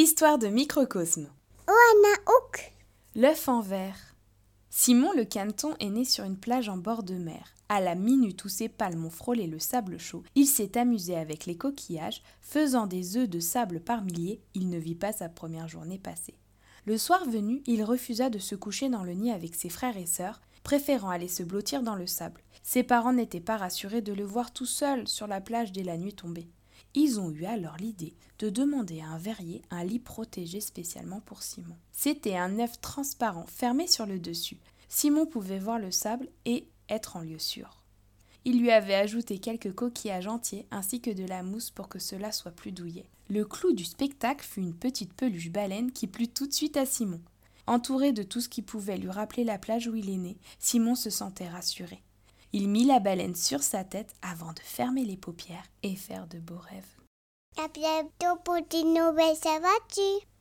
Histoire de microcosme. L'œuf en verre. Simon le Canton est né sur une plage en bord de mer. À la minute où ses palmes ont frôlé le sable chaud, il s'est amusé avec les coquillages, faisant des œufs de sable par milliers. Il ne vit pas sa première journée passée. Le soir venu, il refusa de se coucher dans le nid avec ses frères et sœurs, préférant aller se blottir dans le sable. Ses parents n'étaient pas rassurés de le voir tout seul sur la plage dès la nuit tombée. Ils ont eu alors l'idée de demander à un verrier un lit protégé spécialement pour Simon. C'était un œuf transparent fermé sur le dessus. Simon pouvait voir le sable et être en lieu sûr. Il lui avait ajouté quelques coquillages entiers ainsi que de la mousse pour que cela soit plus douillet. Le clou du spectacle fut une petite peluche baleine qui plut tout de suite à Simon. Entouré de tout ce qui pouvait lui rappeler la plage où il est né, Simon se sentait rassuré. Il mit la baleine sur sa tête avant de fermer les paupières et faire de beaux rêves. À bientôt pour nouvelles.